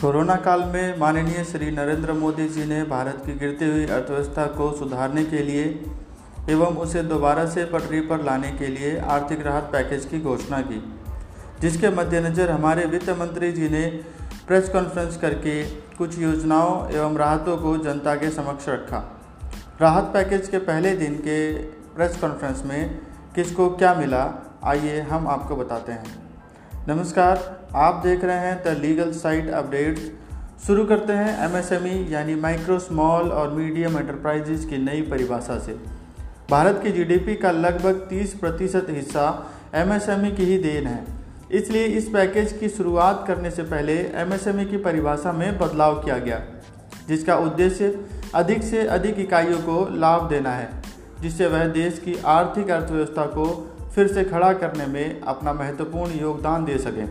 Corona काल में माननीय श्री नरेंद्र मोदी जी ने भारत की गिरती हुई अर्थव्यवस्था को सुधारने के लिए एवं उसे दोबारा से पटरी पर लाने के लिए आर्थिक राहत पैकेज की घोषणा की, जिसके मद्देनज़र हमारे वित्त मंत्री जी ने प्रेस कॉन्फ्रेंस करके कुछ योजनाओं एवं राहतों को जनता के समक्ष रखा। राहत पैकेज के पहले दिन के प्रेस कॉन्फ्रेंस में किसको क्या मिला, आइए हम आपको बताते हैं। नमस्कार, आप देख रहे हैं द लीगल साइट अपडेट्स शुरू करते हैं एमएसएमई यानी माइक्रो स्मॉल और मीडियम एंटरप्राइजेज की नई परिभाषा से। भारत की जीडीपी का लगभग 30 प्रतिशत हिस्सा एमएसएमई की ही देन है। इसलिए इस पैकेज की शुरुआत करने से पहले एमएसएमई की परिभाषा में बदलाव किया गया, जिसका उद्देश्य अधिक से अधिक इकाइयों को लाभ देना है, जिससे वह देश की आर्थिक अर्थव्यवस्था को फिर से खड़ा करने में अपना महत्वपूर्ण योगदान दे सकें।